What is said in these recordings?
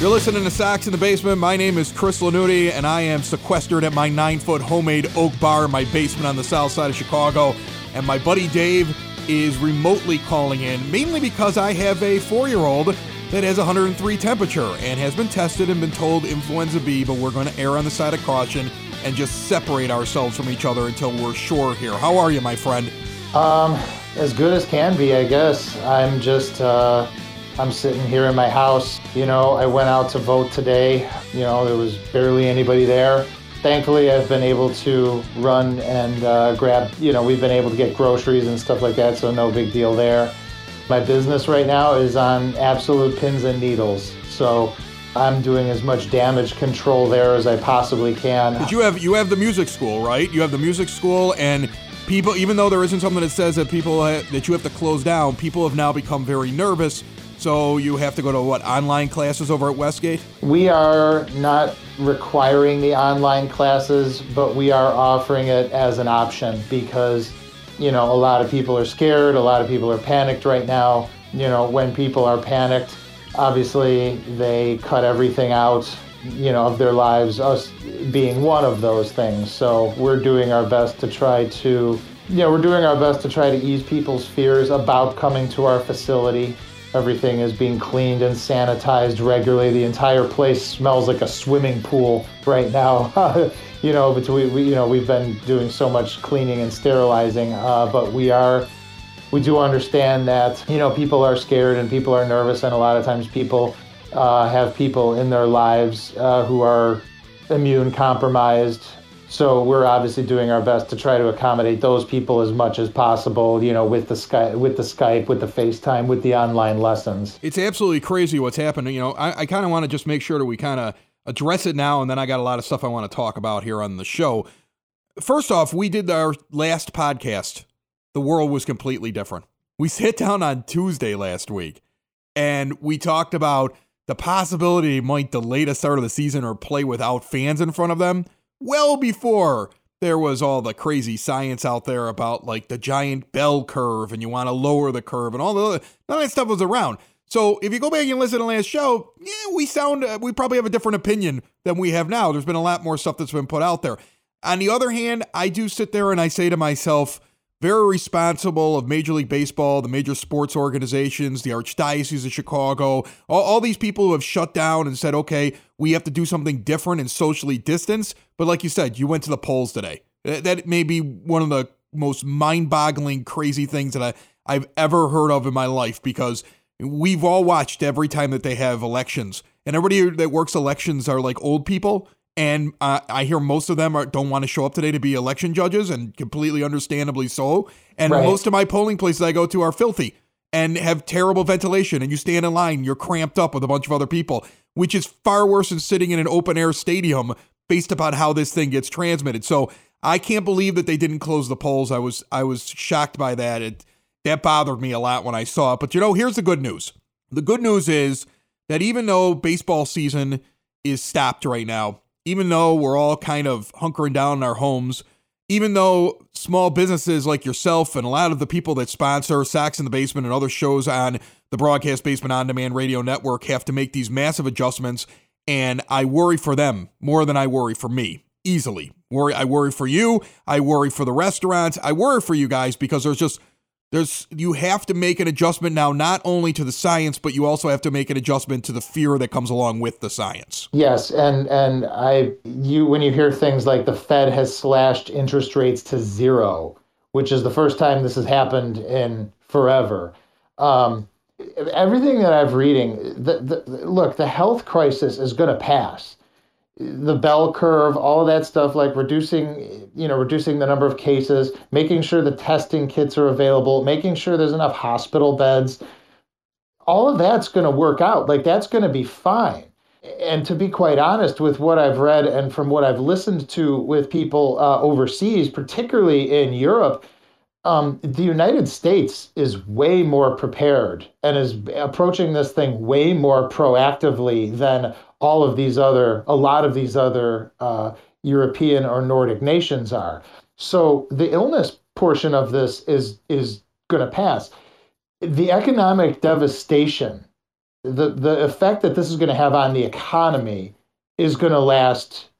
You're listening to Sox in the Basement. My name is Chris Lanuti, and I am sequestered at my nine foot homemade oak bar in my basement on the south side of Chicago. And my buddy Dave is remotely calling in, mainly because I have a four year old that has 103 temperature and has been tested and been told influenza B, but we're going to err on the side of caution and just separate ourselves from each other until we're sure here. How are you, my friend? Um, as good as can be, I guess. I'm just, uh, I'm sitting here in my house. You know, I went out to vote today. You know, there was barely anybody there. Thankfully, I've been able to run and uh, grab, you know, we've been able to get groceries and stuff like that, so no big deal there. My business right now is on absolute pins and needles. So I'm doing as much damage control there as I possibly can. But you have you have the music school, right? You have the music school and people even though there isn't something that says that people ha- that you have to close down, people have now become very nervous so you have to go to what online classes over at Westgate? We are not requiring the online classes, but we are offering it as an option because you know a lot of people are scared, a lot of people are panicked right now. You know, when people are panicked, obviously they cut everything out you know of their lives us being one of those things so we're doing our best to try to you know we're doing our best to try to ease people's fears about coming to our facility Everything is being cleaned and sanitized regularly. The entire place smells like a swimming pool right now. you know, but we, we, you know, we've been doing so much cleaning and sterilizing, uh, but we are, we do understand that you know people are scared and people are nervous, and a lot of times people uh, have people in their lives uh, who are immune compromised so we're obviously doing our best to try to accommodate those people as much as possible, you know, with the Skype, with the Skype, with the FaceTime, with the online lessons. It's absolutely crazy what's happening. You know, I, I kind of want to just make sure that we kind of address it now, and then I got a lot of stuff I want to talk about here on the show. First off, we did our last podcast. The world was completely different. We sat down on Tuesday last week, and we talked about the possibility might delay the start of the season or play without fans in front of them well before there was all the crazy science out there about like the giant bell curve and you want to lower the curve and all the other, that stuff was around. So if you go back and listen to last show, yeah, we sound uh, we probably have a different opinion than we have now. There's been a lot more stuff that's been put out there. On the other hand, I do sit there and I say to myself, very responsible of Major League Baseball, the major sports organizations, the Archdiocese of Chicago, all, all, these people who have shut down and said, okay, we have to do something different and socially distance. But like you said, you went to the polls today. That may be one of the most mind boggling, crazy things that I, I've ever heard of in my life because we've all watched every time that they have elections. And everybody that works elections are like old people and uh, I hear most of them are, don't want to show up today to be election judges, and completely understandably so. And right. most of my polling places I go to are filthy and have terrible ventilation. And you stand in line, you're cramped up with a bunch of other people, which is far worse than sitting in an open air stadium based upon how this thing gets transmitted. So I can't believe that they didn't close the polls. I was I was shocked by that. It that bothered me a lot when I saw it. But you know, here's the good news. The good news is that even though baseball season is stopped right now, even though we're all kind of hunkering down in our homes, even though small businesses like yourself and a lot of the people that sponsor Sax in the Basement and other shows on the Broadcast Basement On Demand Radio Network have to make these massive adjustments, and I worry for them more than I worry for me. Easily. Worry I worry for you, I worry for the restaurants, I worry for you guys because there's just there's you have to make an adjustment now not only to the science but you also have to make an adjustment to the fear that comes along with the science. Yes and and i you when you hear things like the fed has slashed interest rates to zero which is the first time this has happened in forever um, everything that i've reading the, the, look the health crisis is going to pass the bell curve, all of that stuff, like reducing, you know, reducing the number of cases, making sure the testing kits are available, making sure there's enough hospital beds, all of that's going to work out. Like that's going to be fine. And to be quite honest, with what I've read and from what I've listened to with people uh, overseas, particularly in Europe, um, the United States is way more prepared and is approaching this thing way more proactively than all of these other, a lot of these other uh, European or Nordic nations are. So the illness portion of this is is going to pass. The economic devastation, the the effect that this is going to have on the economy, is going to last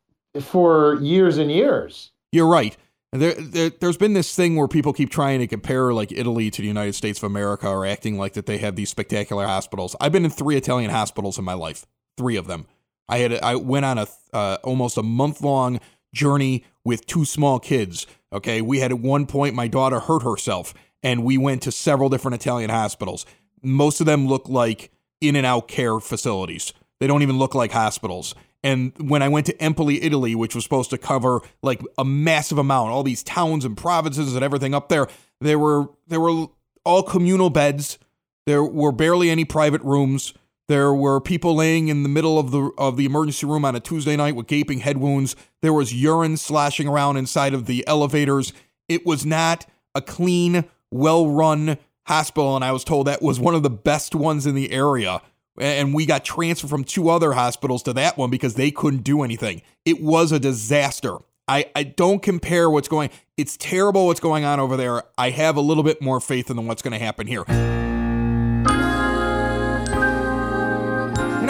for years and years. You're right. There, there, has been this thing where people keep trying to compare like Italy to the United States of America or acting like that they have these spectacular hospitals. I've been in three Italian hospitals in my life, three of them. I had I went on a uh, almost a month long journey with two small kids. Okay, we had at one point my daughter hurt herself, and we went to several different Italian hospitals. Most of them look like in and out care facilities. They don't even look like hospitals. And when I went to Empoli, Italy, which was supposed to cover like a massive amount, all these towns and provinces and everything up there, there were there were all communal beds. There were barely any private rooms. There were people laying in the middle of the of the emergency room on a Tuesday night with gaping head wounds. There was urine slashing around inside of the elevators. It was not a clean, well-run hospital, and I was told that was one of the best ones in the area and we got transferred from two other hospitals to that one because they couldn't do anything. It was a disaster. I, I don't compare what's going it's terrible what's going on over there. I have a little bit more faith in what's going to happen here.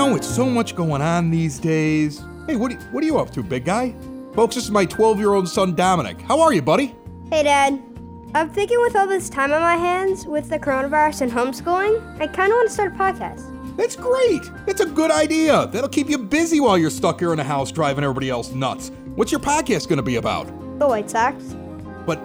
Know, it's so much going on these days. Hey, what, what are you up to, big guy? Folks, this is my 12 year old son, Dominic. How are you, buddy? Hey, Dad. I'm thinking with all this time on my hands with the coronavirus and homeschooling, I kind of want to start a podcast. That's great. That's a good idea. That'll keep you busy while you're stuck here in the house driving everybody else nuts. What's your podcast going to be about? The White Sox. But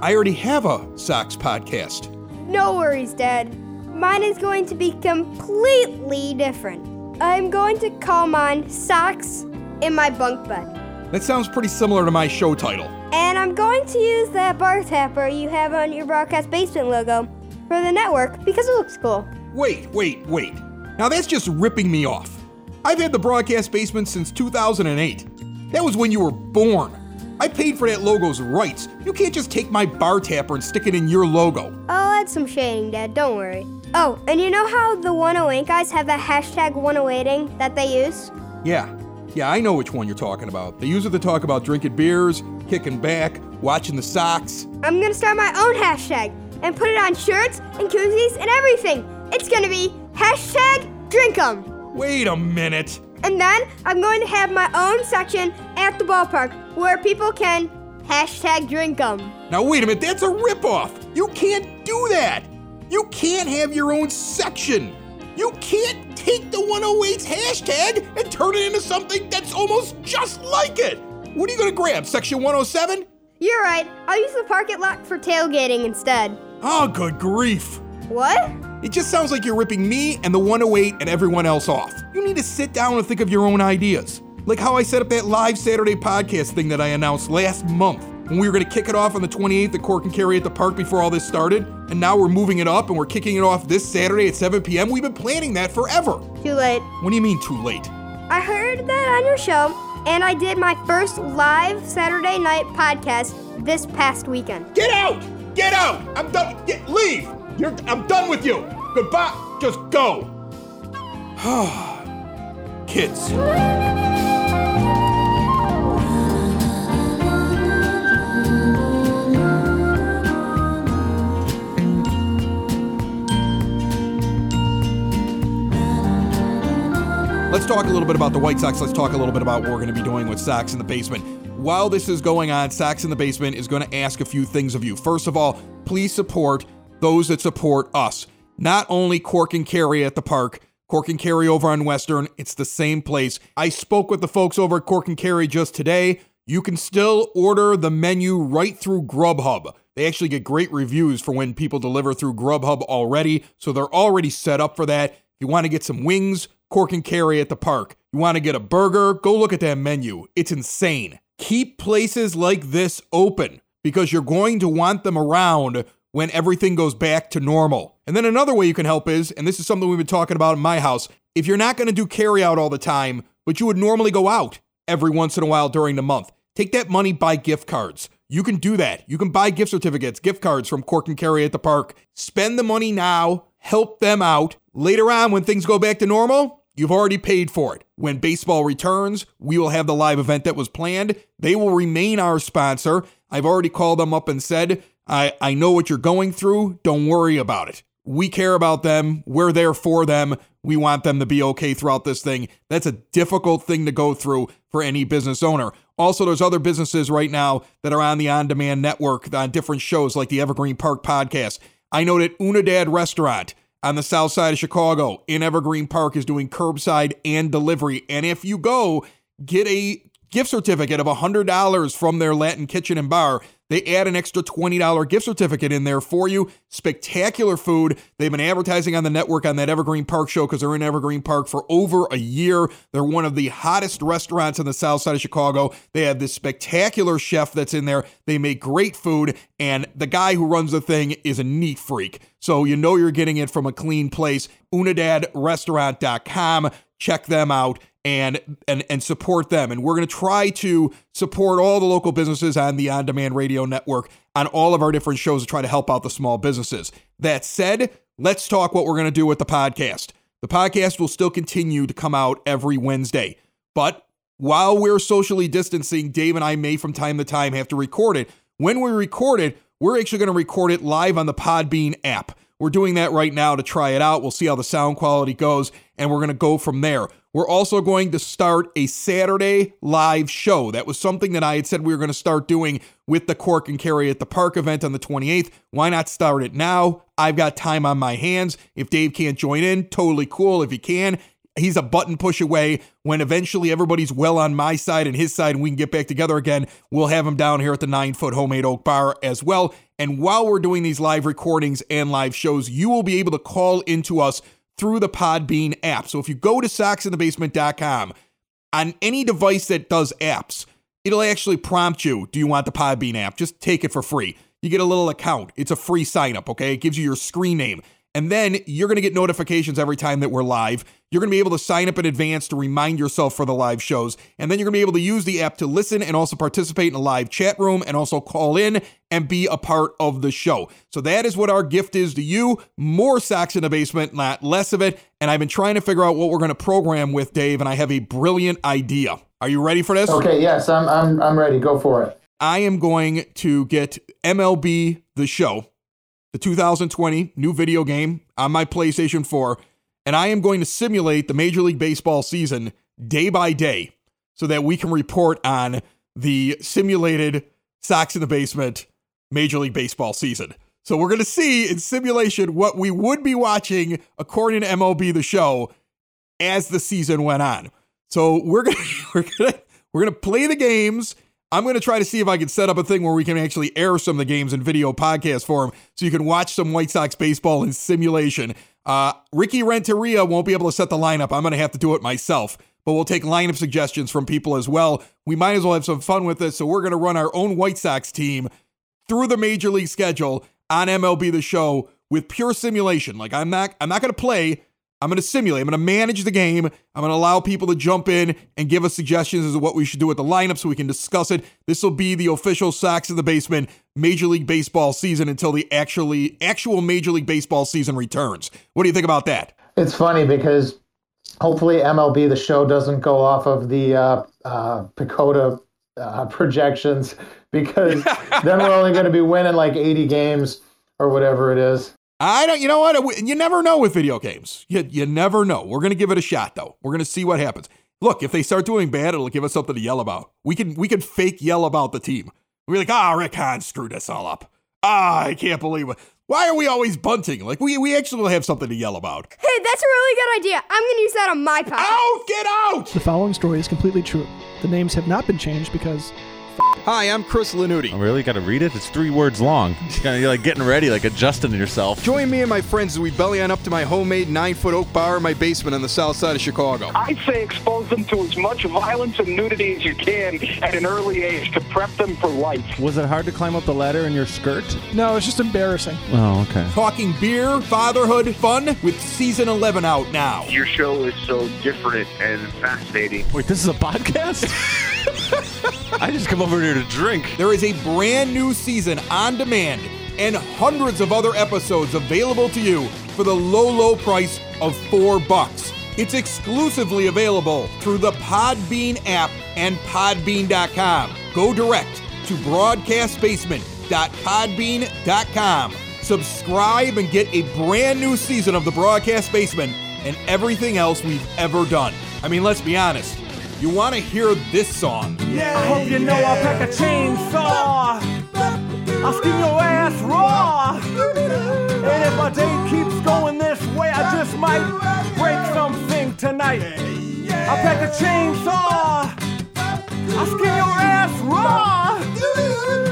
I already have a Sox podcast. No worries, Dad. Mine is going to be completely different. I'm going to call mine Socks in my bunk bed. That sounds pretty similar to my show title. And I'm going to use that bar tapper you have on your broadcast basement logo for the network because it looks cool. Wait, wait, wait. Now that's just ripping me off. I've had the broadcast basement since 2008. That was when you were born. I paid for that logo's rights. You can't just take my bar tapper and stick it in your logo. Oh, I'll add some shading, Dad. Don't worry. Oh, and you know how the 108 guys have that hashtag 108ing that they use? Yeah. Yeah, I know which one you're talking about. They use it to talk about drinking beers, kicking back, watching the Sox. I'm gonna start my own hashtag and put it on shirts and koozies and everything. It's gonna be hashtag drinkum. Wait a minute. And then I'm going to have my own section at the ballpark where people can hashtag drinkum. Now wait a minute, that's a ripoff. You can't do that. You can't have your own section. You can't take the 108's hashtag and turn it into something that's almost just like it. What are you gonna grab? Section 107? You're right. I'll use the parking lot for tailgating instead. Oh, good grief. What? It just sounds like you're ripping me and the 108 and everyone else off. You need to sit down and think of your own ideas. Like how I set up that live Saturday podcast thing that I announced last month when we were going to kick it off on the 28th at Cork and Kerry at the park before all this started, and now we're moving it up and we're kicking it off this Saturday at 7 p.m. We've been planning that forever. Too late. What do you mean too late? I heard that on your show, and I did my first live Saturday night podcast this past weekend. Get out! Get out! I'm done. Get, leave! You're, I'm done with you. Goodbye. Just go. Kids. Let's talk a little bit about the White Sox. Let's talk a little bit about what we're going to be doing with Sox in the Basement. While this is going on, Sox in the Basement is going to ask a few things of you. First of all, please support those that support us. Not only Cork and Kerry at the park, Cork and Kerry over on Western, it's the same place. I spoke with the folks over at Cork and Kerry just today. You can still order the menu right through Grubhub. They actually get great reviews for when people deliver through Grubhub already, so they're already set up for that. If you want to get some wings, Cork and Kerry at the park. You want to get a burger? Go look at that menu. It's insane. Keep places like this open because you're going to want them around when everything goes back to normal. And then another way you can help is, and this is something we've been talking about in my house, if you're not going to do carry out all the time, but you would normally go out every once in a while during the month, take that money, buy gift cards. You can do that. You can buy gift certificates, gift cards from Cork and Kerry at the park. Spend the money now, help them out. Later on, when things go back to normal, you've already paid for it. When baseball returns, we will have the live event that was planned. They will remain our sponsor. I've already called them up and said, I, I know what you're going through. Don't worry about it. We care about them. We're there for them. We want them to be okay throughout this thing. That's a difficult thing to go through for any business owner. Also, there's other businesses right now that are on the on demand network on different shows like the Evergreen Park podcast. I know that Unidad Restaurant on the south side of Chicago in Evergreen Park is doing curbside and delivery. And if you go, get a gift certificate of $100 from their Latin Kitchen and Bar. They add an extra $20 gift certificate in there for you. Spectacular food. They've been advertising on the network on that Evergreen Park show because they're in Evergreen Park for over a year. They're one of the hottest restaurants on the south side of Chicago. They have this spectacular chef that's in there. They make great food, and the guy who runs the thing is a neat freak. So you know you're getting it from a clean place. UnidadRestaurant.com. Check them out and and and support them. And we're going to try to support all the local businesses on the On Demand Radio Network on all of our different shows to try to help out the small businesses. That said, let's talk what we're going to do with the podcast. The podcast will still continue to come out every Wednesday, but while we're socially distancing, Dave and I may from time to time have to record it. When we record it, we're actually going to record it live on the Podbean app. We're doing that right now to try it out. We'll see how the sound quality goes, and we're going to go from there. We're also going to start a Saturday live show. That was something that I had said we were going to start doing with the Cork and Kerry at the Park event on the 28th. Why not start it now? I've got time on my hands. If Dave can't join in, totally cool. If he can, he's a button push away. When eventually everybody's well on my side and his side and we can get back together again, we'll have him down here at the nine foot homemade oak bar as well. And while we're doing these live recordings and live shows, you will be able to call into us through the Podbean app. So if you go to soxinthebasement.com on any device that does apps, it'll actually prompt you, do you want the Podbean app? Just take it for free. You get a little account. It's a free sign up, okay? It gives you your screen name. And then you're going to get notifications every time that we're live. You're going to be able to sign up in advance to remind yourself for the live shows. And then you're going to be able to use the app to listen and also participate in a live chat room and also call in and be a part of the show. So that is what our gift is to you. More Sox in the basement, not less of it. And I've been trying to figure out what we're going to program with Dave, and I have a brilliant idea. Are you ready for this? Okay, yes, I'm I'm I'm ready. Go for it. I am going to get MLB the show the 2020 new video game on my PlayStation 4, and I am going to simulate the Major League Baseball season day by day so that we can report on the simulated Sox in the Basement Major League Baseball season. So we're going to see in simulation what we would be watching according to MLB the show as the season went on. So we're going to we're going to we're going to play the games I'm going to try to see if I can set up a thing where we can actually air some of the games in video podcast form so you can watch some White Sox baseball in simulation. Uh, Ricky Renteria won't be able to set the lineup. I'm going to have to do it myself, but we'll take lineup suggestions from people as well. We might as well have some fun with this. So we're going to run our own White Sox team through the major league schedule on MLB the show with pure simulation. Like I'm not I'm not going to play I'm going to simulate. I'm going to manage the game. I'm going to allow people to jump in and give us suggestions as to what we should do with the lineup so we can discuss it. This will be the official Sox in the Basement Major League Baseball season until the actually actual Major League Baseball season returns. What do you think about that? It's funny because hopefully MLB the show doesn't go off of the uh, uh, PECOTA uh, projections because then we're only going to be winning like 80 games or whatever it is. I don't, you know what? You never know with video games. You, you never know. We're going to give it a shot, though. We're going to see what happens. Look, if they start doing bad, it'll give us something to yell about. We can we can fake yell about the team. We're like, ah, oh, Rick Hahn screwed us all up. Ah, I can't believe it. Why are we always bunting? Like we we actually have something to yell about. Hey, that's a really good idea. I'm gonna use that on my podcast. Out! Get out! The following story is completely true. The names have not been changed because Hi, I'm Chris Lanuti. I really got to read it. It's three words long. Kind of you're like getting ready, like adjusting yourself. Join me and my friends as we belly on up to my homemade nine foot oak bar in my basement on the south side of Chicago. I'd say expose them to as much violence and nudity as you can at an early age to prep them for life. Was it hard to climb up the ladder in your skirt? No, it's just embarrassing. Oh, okay. Talking beer, fatherhood, fun with season 11 out now. Your show is so different and fascinating. Wait, this is a podcast? I just come over here to drink. There is a brand new season on demand and hundreds of other episodes available to you for the low, low price of four bucks. It's exclusively available through the Podbean app and Podbean.com. Go direct to broadcastbasement.podbean.com. Subscribe and get a brand new season of the Broadcast Basement and everything else we've ever done. I mean, let's be honest. You want to hear this song. Yeah. I hope you know I'll pack a chainsaw. I'll skin your ass raw. And if my day keeps going this way, I just might break something tonight. I'll pack a chainsaw. I'll skin your ass raw.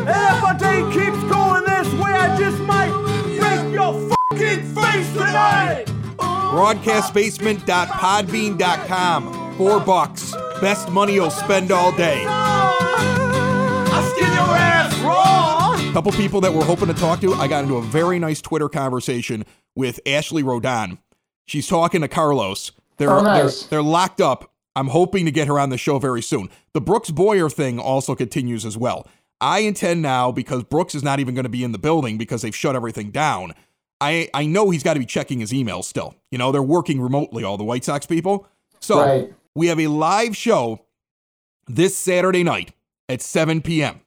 And if my day keeps going this way, I just might break your fucking face tonight. Broadcastbasement.podbean.com. Four bucks. Best money you'll spend all day. I'll skin your ass raw. couple people that we're hoping to talk to. I got into a very nice Twitter conversation with Ashley Rodon. She's talking to Carlos. They're, Oh, nice. they're they're locked up. I'm hoping to get her on the show very soon. The Brooks Boyer thing also continues as well. I intend now because Brooks is not even going to be in the building because they've shut everything down. I I know he's got to be checking his emails still. You know, they're working remotely all the White Sox people. So, Right. We have a live show this Saturday night at 7 p.m.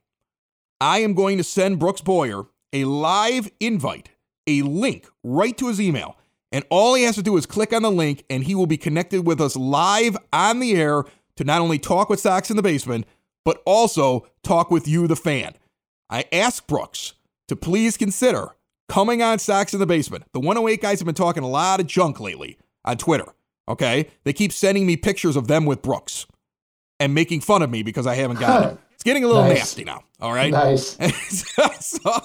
I am going to send Brooks Boyer a live invite, a link right to his email. And all he has to do is click on the link, and he will be connected with us live on the air to not only talk with Sox in the basement, but also talk with you, the fan. I ask Brooks to please consider coming on Sox in the basement. The 108 guys have been talking a lot of junk lately on Twitter. Okay. They keep sending me pictures of them with Brooks and making fun of me because I haven't got it. It's getting a little Nice. nasty now. All right. Nice. so,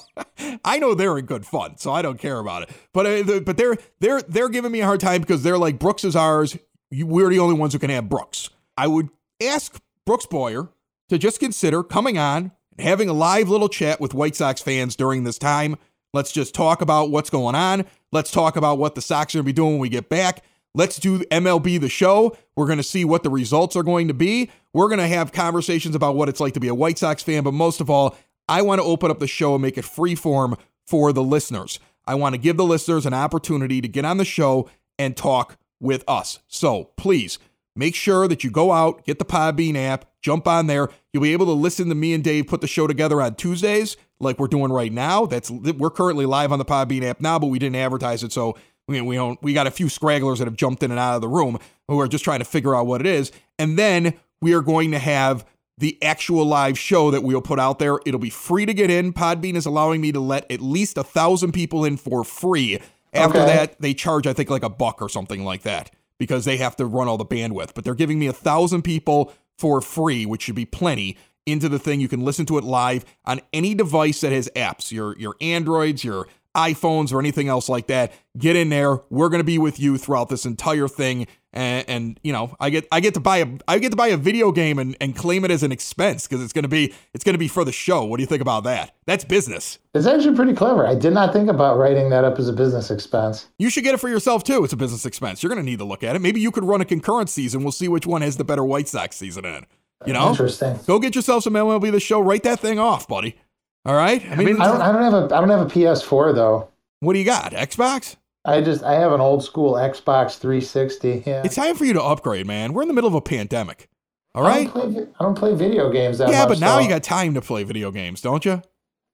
I know they're in good fun, so I don't care about it. But uh, but they're they're they're giving me a hard time because they're like Brooks is ours. We're the only ones who can have Brooks. I would ask Brooks Boyer to just consider coming on and having a live little chat with White Sox fans during this time. Let's just talk about what's going on. Let's talk about what the Sox are going to be doing when we get back. Let's do MLB the show. We're going to see what the results are going to be. We're going to have conversations about what it's like to be a White Sox fan. But most of all, I want to open up the show and make it free form for the listeners. I want to give the listeners an opportunity to get on the show and talk with us. So please make sure that you go out, get the Podbean app, jump on there. You'll be able to listen to me and Dave put the show together on Tuesdays, like we're doing right now. That's we're currently live on the Podbean app now, but we didn't advertise it, so we we don't we got a few scragglers that have jumped in and out of the room who are just trying to figure out what it is, and then we are going to have the actual live show that we'll put out there. It'll be free to get in. Podbean is allowing me to let at least a thousand people in for free. After Okay. that, they charge, I think, like a buck or something like that because they have to run all the bandwidth. But they're giving me a thousand people for free, which should be plenty, into the thing. You can listen to it live on any device that has apps, your your Androids, your iPhones, or anything else like that. Get in there. We're gonna be with you throughout this entire thing. And, and you know, I get I get to buy a I get to buy a video game and, and claim it as an expense because it's gonna be it's gonna be for the show. What do you think about that? That's business. It's actually pretty clever. I did not think about writing that up as a business expense. You should get it for yourself too. It's a business expense. You're going to need to look at it. Maybe you could run a concurrent season. We'll see which one has the better White Sox season in. You know, Interesting. go get yourself some MLB the Show. Write that thing off, buddy. All right. I mean, I don't. I don't have a. I don't have a PS4 though. what do you got? Xbox? I just. I have an old school Xbox 360. Yeah. It's time for you to upgrade, man. We're in the middle of a pandemic. All right. I don't play. I don't play video games that Yeah, much. but now though. you got time to play video games, don't you?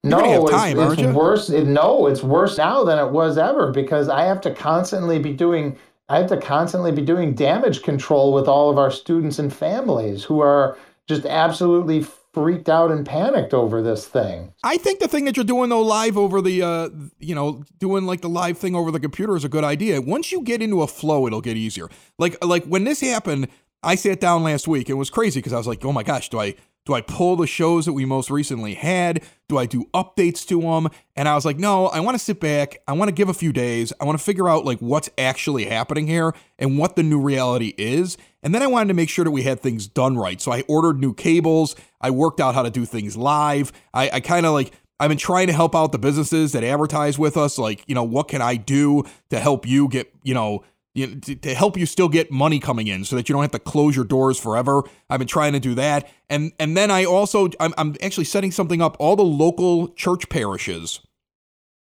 no. gonna have it's, it's aren't you? worse. It, no, it's worse now than it was ever because I have to constantly be doing. I have to constantly be doing damage control with all of our students and families who are just absolutely freaked out and panicked over this thing. I think the thing that you're doing though live over the uh you know doing like the live thing over the computer is a good idea. Once you get into a flow it'll get easier. Like like when this happened, I sat down last week. It was crazy because I was like, "Oh my gosh, do I Do I pull the shows that we most recently had? Do I do updates to them? And I was like, no, I want to sit back. I want to give a few days. I want to figure out like what's actually happening here and what the new reality is. And then I wanted to make sure that we had things done right. So I ordered new cables. I worked out how to do things live. I, I kind of like, I've been trying to help out the businesses that advertise with us. Like, you know, what can I do to help you get, you know, you to, to help you still get money coming in so that you don't have to close your doors forever. I've been trying to do that. And and then I also I'm, I'm actually setting something up. All the local church parishes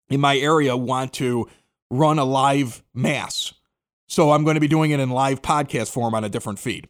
in my area want to run a live mass. So I'm going to be doing it in live podcast form on a different feed.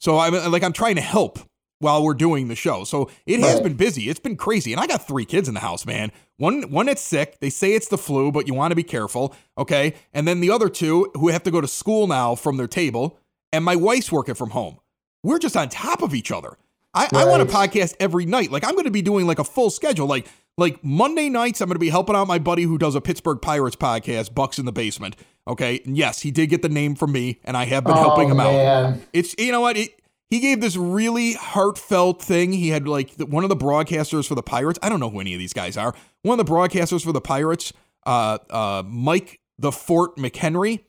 So I'm like I'm trying to help while we're doing the show. So it has been busy. It's been crazy. And I got three kids in the house, man. One one that's sick. They say it's the flu, but you want to be careful, okay? And then the other two who have to go to school now from their table, and my wife's working from home. We're just on top of each other. I, I want a podcast every night. Like I'm going to be doing like a full schedule. Like like Monday nights, I'm going to be helping out my buddy who does a Pittsburgh Pirates podcast, Bucks in the Basement. Okay, and yes, he did get the name from me, and I have been helping oh, him out. It's you know what it, he gave this really heartfelt thing. He had like the, one of the broadcasters for the Pirates. I don't know who any of these guys are. One of the broadcasters for the Pirates, uh, uh, Mike the Fort McKenry.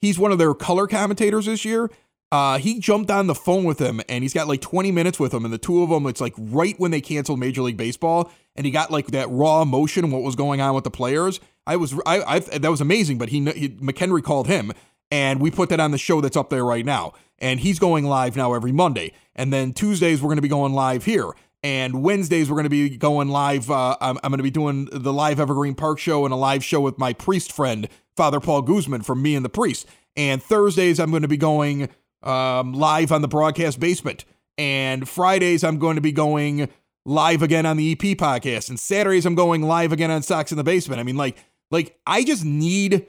He's one of their color commentators this year. Uh, he jumped on the phone with him and he's got like 20 minutes with him. And the two of them, it's like right when they canceled Major League Baseball and he got like that raw emotion and what was going on with the players. I was, I, I that was amazing. But he, he, McKenry called him and we put that on the show that's up there right now. And he's going live now every Monday. And then Tuesdays, we're going to be going live here. And Wednesdays, we're going to be going live. Uh, I'm, I'm going to be doing the live Evergreen Park show and a live show with my priest friend, Father Paul Guzman from Me and the Priest. And Thursdays, I'm going to be going um, live on the broadcast basement. And Fridays, I'm going to be going live again on the EP podcast. And Saturdays, I'm going live again on Sox in the Basement. I mean, like, like I just need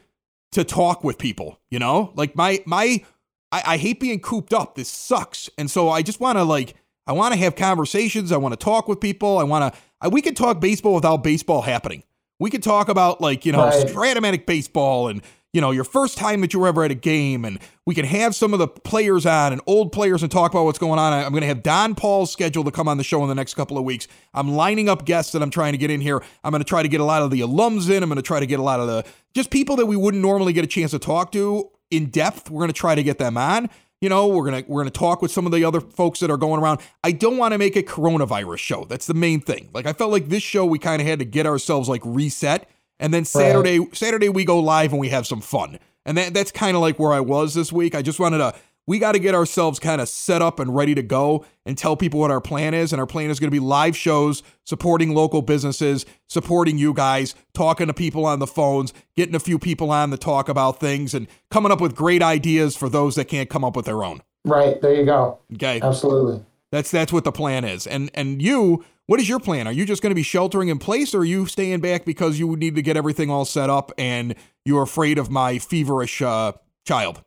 to talk with people, you know? Like my my I, I hate being cooped up. This sucks. And so I just want to like I want to have conversations. I want to talk with people. I want to we could talk baseball without baseball happening. We could talk about like, you know, Right. Strat-O-Matic baseball and you know, your first time that you were ever at a game and we can have some of the players on and old players and talk about what's going on. I'm going to have Don Paul scheduled to come on the show in the next couple of weeks. I'm lining up guests that I'm trying to get in here. I'm going to try to get a lot of the alums in. I'm going to try to get a lot of the just people that we wouldn't normally get a chance to talk to in depth. We're going to try to get them on. You know, we're gonna we're gonna talk with some of the other folks that are going around. I don't want to make a coronavirus show. That's the main thing. Like I felt like this show we kind of had to get ourselves like reset, and then Saturday Saturday we go live and we have some fun. And that that's kind of like where I was this week. I just wanted to we got to get ourselves kind of set up and ready to go and tell people what our plan is. And our plan is going to be live shows, supporting local businesses, supporting you guys, talking to people on the phones, getting a few people on to talk about things, and coming up with great ideas for those that can't come up with their own. Right. There you go. Okay. Absolutely. That's that's what the plan is. And and you, what is your plan? Are you just going to be sheltering in place, or are you staying back because you need to get everything all set up and you're afraid of my feverish uh, child?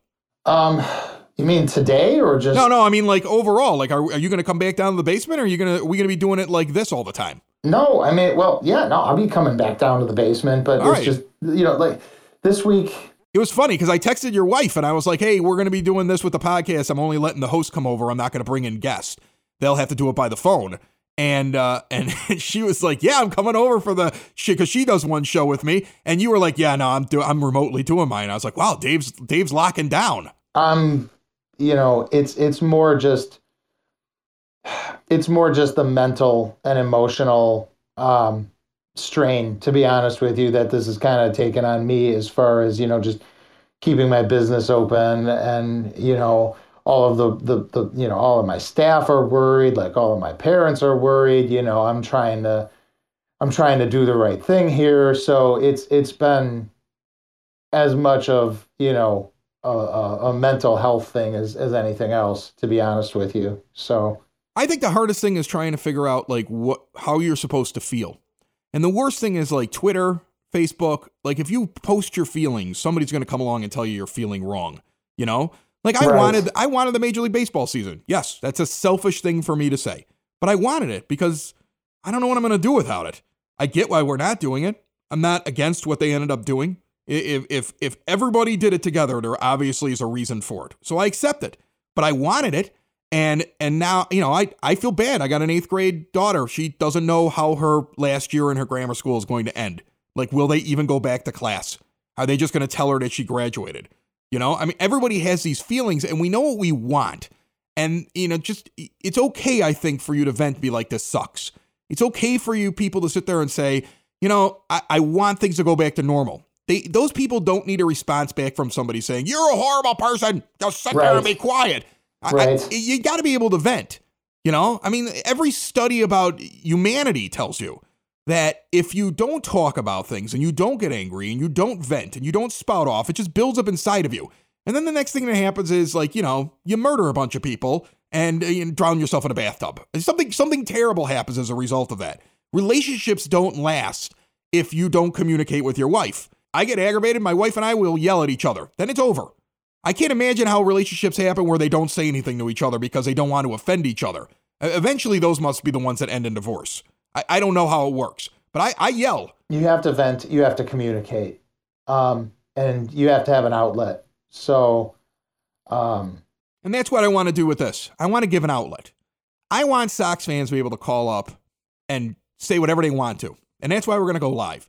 Um, you mean today or just No, no. I mean like overall. Like, are, are you going to come back down to the basement, or are you going to? Are we going to be doing it like this all the time? No, I mean, well, yeah, no, I'll be coming back down to the basement, but All it's right. just you know, like this week. It was funny because I texted your wife and I was like, "Hey, we're going to be doing this with the podcast. I'm only letting the host come over. I'm not going to bring in guests. They'll have to do it by the phone." And uh, and she was like, "Yeah, I'm coming over for the shit because she does one show with me." And you were like, "Yeah, no, I'm do- I'm remotely doing mine." I was like, "Wow, Dave's Dave's locking down." Um, you know, it's it's more just it's more just the mental and emotional um strain to be honest with you that this has kind of taken on me as far as you know just keeping my business open and you know all of the, the the you know all of my staff are worried like all of my parents are worried you know i'm trying to i'm trying to do the right thing here so it's it's been as much of you know a, a, a mental health thing as, as anything else to be honest with you so I think the hardest thing is trying to figure out like what how you're supposed to feel. And the worst thing is like Twitter, Facebook, like if you post your feelings, somebody's going to come along and tell you you're feeling wrong, you know? Like I Right. wanted I wanted the Major League Baseball season. Yes, that's a selfish thing for me to say. But I wanted it because I don't know what I'm going to do without it. I get why we're not doing it. I'm not against what they ended up doing. If if if everybody did it together, there obviously is a reason for it. So I accept it. But I wanted it. And and now, you know, I, I feel bad. I got an eighth grade daughter. She doesn't know how her last year in her grammar school is going to end. Like, will they even go back to class? Are they just going to tell her that she graduated? You know, I mean, everybody has these feelings and we know what we want. And, you know, just it's okay, I think, for you to vent, be like, this sucks. It's okay for you people to sit there and say, you know, I, I want things to go back to normal. They, those people don't need a response back from somebody saying, you're a horrible person. Just sit there and be quiet. I- I- Right. you got to be able to vent. You know, I mean, every study about humanity tells you that if you don't talk about things and you don't get angry and you don't vent and you don't spout off, it just builds up inside of you. And then the next thing that happens is like, you know, you murder a bunch of people and uh, drown yourself in a bathtub. Something something terrible happens as a result of that. Relationships don't last if you don't communicate with your wife. I get aggravated, my wife and I will yell at each other. Then it's over. I can't imagine how relationships happen where they don't say anything to each other because they don't want to offend each other. Eventually, those must be the ones that end in divorce. I, I don't know how it works, but I, I yell. You have to vent. You have to communicate, um, and you have to have an outlet. So, um, And that's what I want to do with this. I want to give an outlet. I want Sox fans to be able to call up and say whatever they want to. And that's why we're going to go live.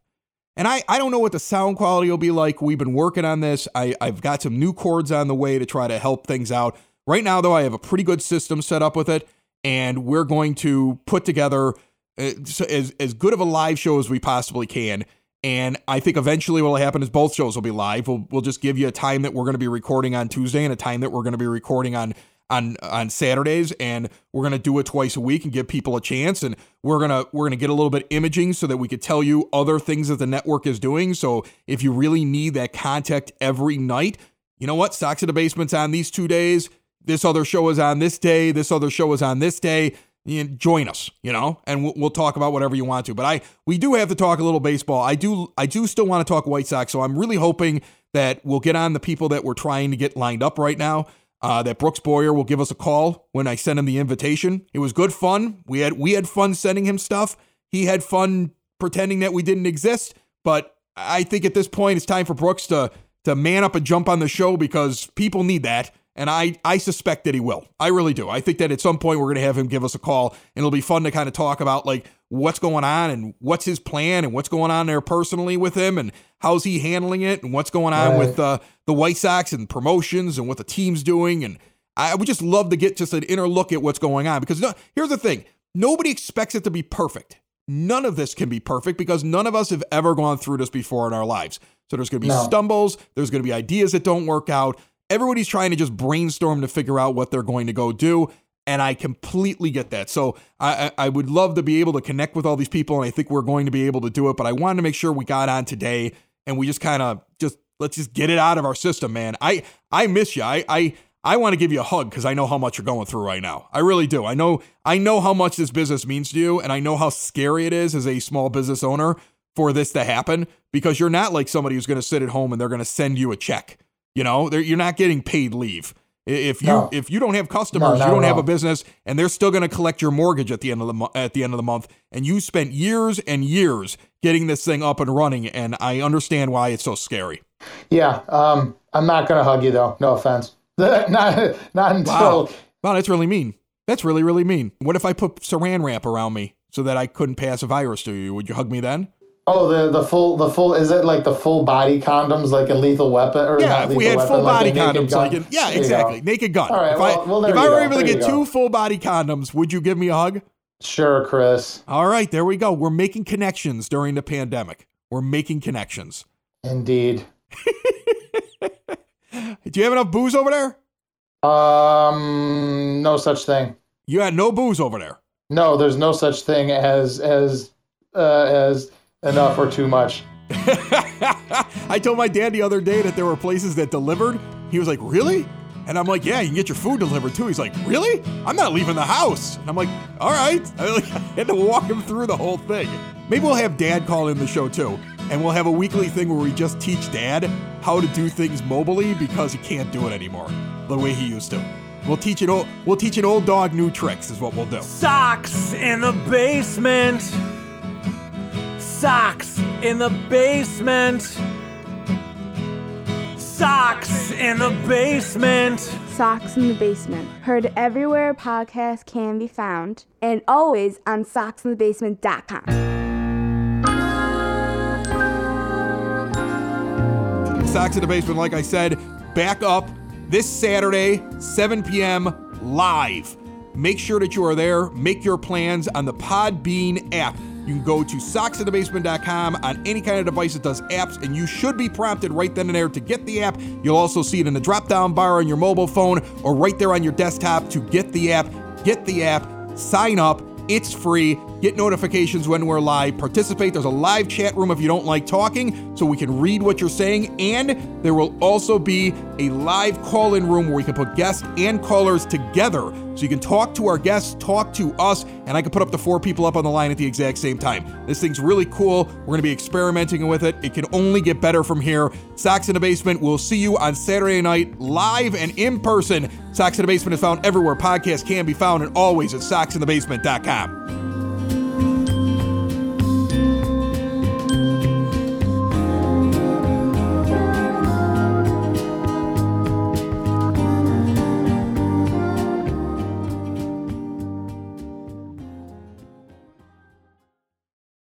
And I, I don't know what the sound quality will be like. We've been working on this. I, I've got some new cords on the way to try to help things out. Right now, though, I have a pretty good system set up with it. And we're going to put together Eh, as, as good of a live show as we possibly can. And I think eventually what will happen is both shows will be live. We'll, we'll just give you a time that we're going to be recording on Tuesday and a time that we're going to be recording on on on Saturdays. And we're going to do it twice a week and give people a chance. And we're going to we're going to get a little bit imaging so that we could tell you other things that the network is doing. So if you really need that contact every night you know what? Stocks in the Basement's on these 2 days. This other show is on this day. This other show is on this day you join us, you know, and we'll, we'll talk about whatever you want to. But I, we do have to talk a little baseball. I do, I do still want to talk White Sox. So I'm really hoping that we'll get on the people that we're trying to get lined up right now. Uh, that Brooks Boyer will give us a call when I send him the invitation. It was good fun. We had we had fun sending him stuff. He had fun pretending that we didn't exist. But I think at this point it's time for Brooks to to man up and jump on the show because people need that. And I, I suspect that he will. I really do. I think that at some point we're going to have him give us a call and it'll be fun to kind of talk about like what's going on and what's his plan and what's going on there personally with him and how's he handling it and what's going on Right. with uh, the White Sox and promotions and what the team's doing. And I would just love to get just an inner look at what's going on because no, here's the thing nobody expects it to be perfect. None of this can be perfect because none of us have ever gone through this before in our lives. So there's going to be No. stumbles, there's going to be ideas that don't work out. Everybody's trying to just brainstorm to figure out what they're going to go do. And I completely get that. So I, I would love to be able to connect with all these people, and I think we're going to be able to do it. But I wanted to make sure we got on today, and we just kind of just let's just get it out of our system, man. I I miss you. I I I want to give you a hug because I know how much you're going through right now. I really do. I know I know how much this business means to you, and I know how scary it is as a small business owner for this to happen because you're not like somebody who's going to sit at home and they're going to send you a check. You know, you're not getting paid leave. If you No. if you don't have customers, No, you don't have a business, and they're still going to collect your mortgage at the end of the mo- at the end of the month, and you spent years and years getting this thing up and running, and I understand why it's so scary. yeah, um, I'm not gonna hug you though. No offense. not not until Wow, wow, that's really mean. That's really really mean. What if I put Saran wrap around me so that I couldn't pass a virus to you? Would you hug me then? Oh the the full the full is it like the full body condoms like in Lethal Weapon or Yeah, if we had Weapon, full body condoms, Gun? like in, yeah, There exactly, naked gun. All right, if well- I, well, if I were go, able to get two full body condoms, would you give me a hug? Sure, Chris. All right, there we go. We're making connections during the pandemic. We're making connections. Indeed. Do you have enough booze over there? Um, no such thing. You had no booze over there. No, there's no such thing as as uh, as enough or too much. I told my dad the other day that there were places that delivered. He was like, Really? And I'm like, Yeah, you can get your food delivered too. He's like, Really? I'm not leaving the house. And I'm like, All right. I like, had to walk him through the whole thing. Maybe we'll have dad call in the show too. And we'll have a weekly thing where we just teach dad how to do things mobily because he can't do it anymore the way he used to. We'll teach it old we'll teach an old dog new tricks is what we'll do. Sox in the basement. Sox in the basement. Sox in the basement. Sox in the Basement. Heard everywhere podcasts can be found, and always on soxinthebasement.com. Sox in the Basement, like I said, back up this Saturday, 7 p.m. live. Make sure that you are there. Make your plans on the Podbean app. You can go to soxinthebasement.com on any kind of device that does apps, and you should be prompted right then and there to get the app. You'll also see it in the drop down bar on your mobile phone or right there on your desktop to get the app. Get the app, sign up. It's free. Get notifications when we're live. Participate. There's a live chat room if you don't like talking, so we can read what you're saying. And there will also be a live call in room where we can put guests and callers together. So you can talk to our guests, talk to us, and I can put up to four people up on the line at the exact same time. This thing's really cool. We're going to be experimenting with it. It can only get better from here. Sox in the Basement. We'll see you on Saturday night, live and in person. Sox in the Basement is found everywhere podcasts can be found, and always at soxinthebasement.com.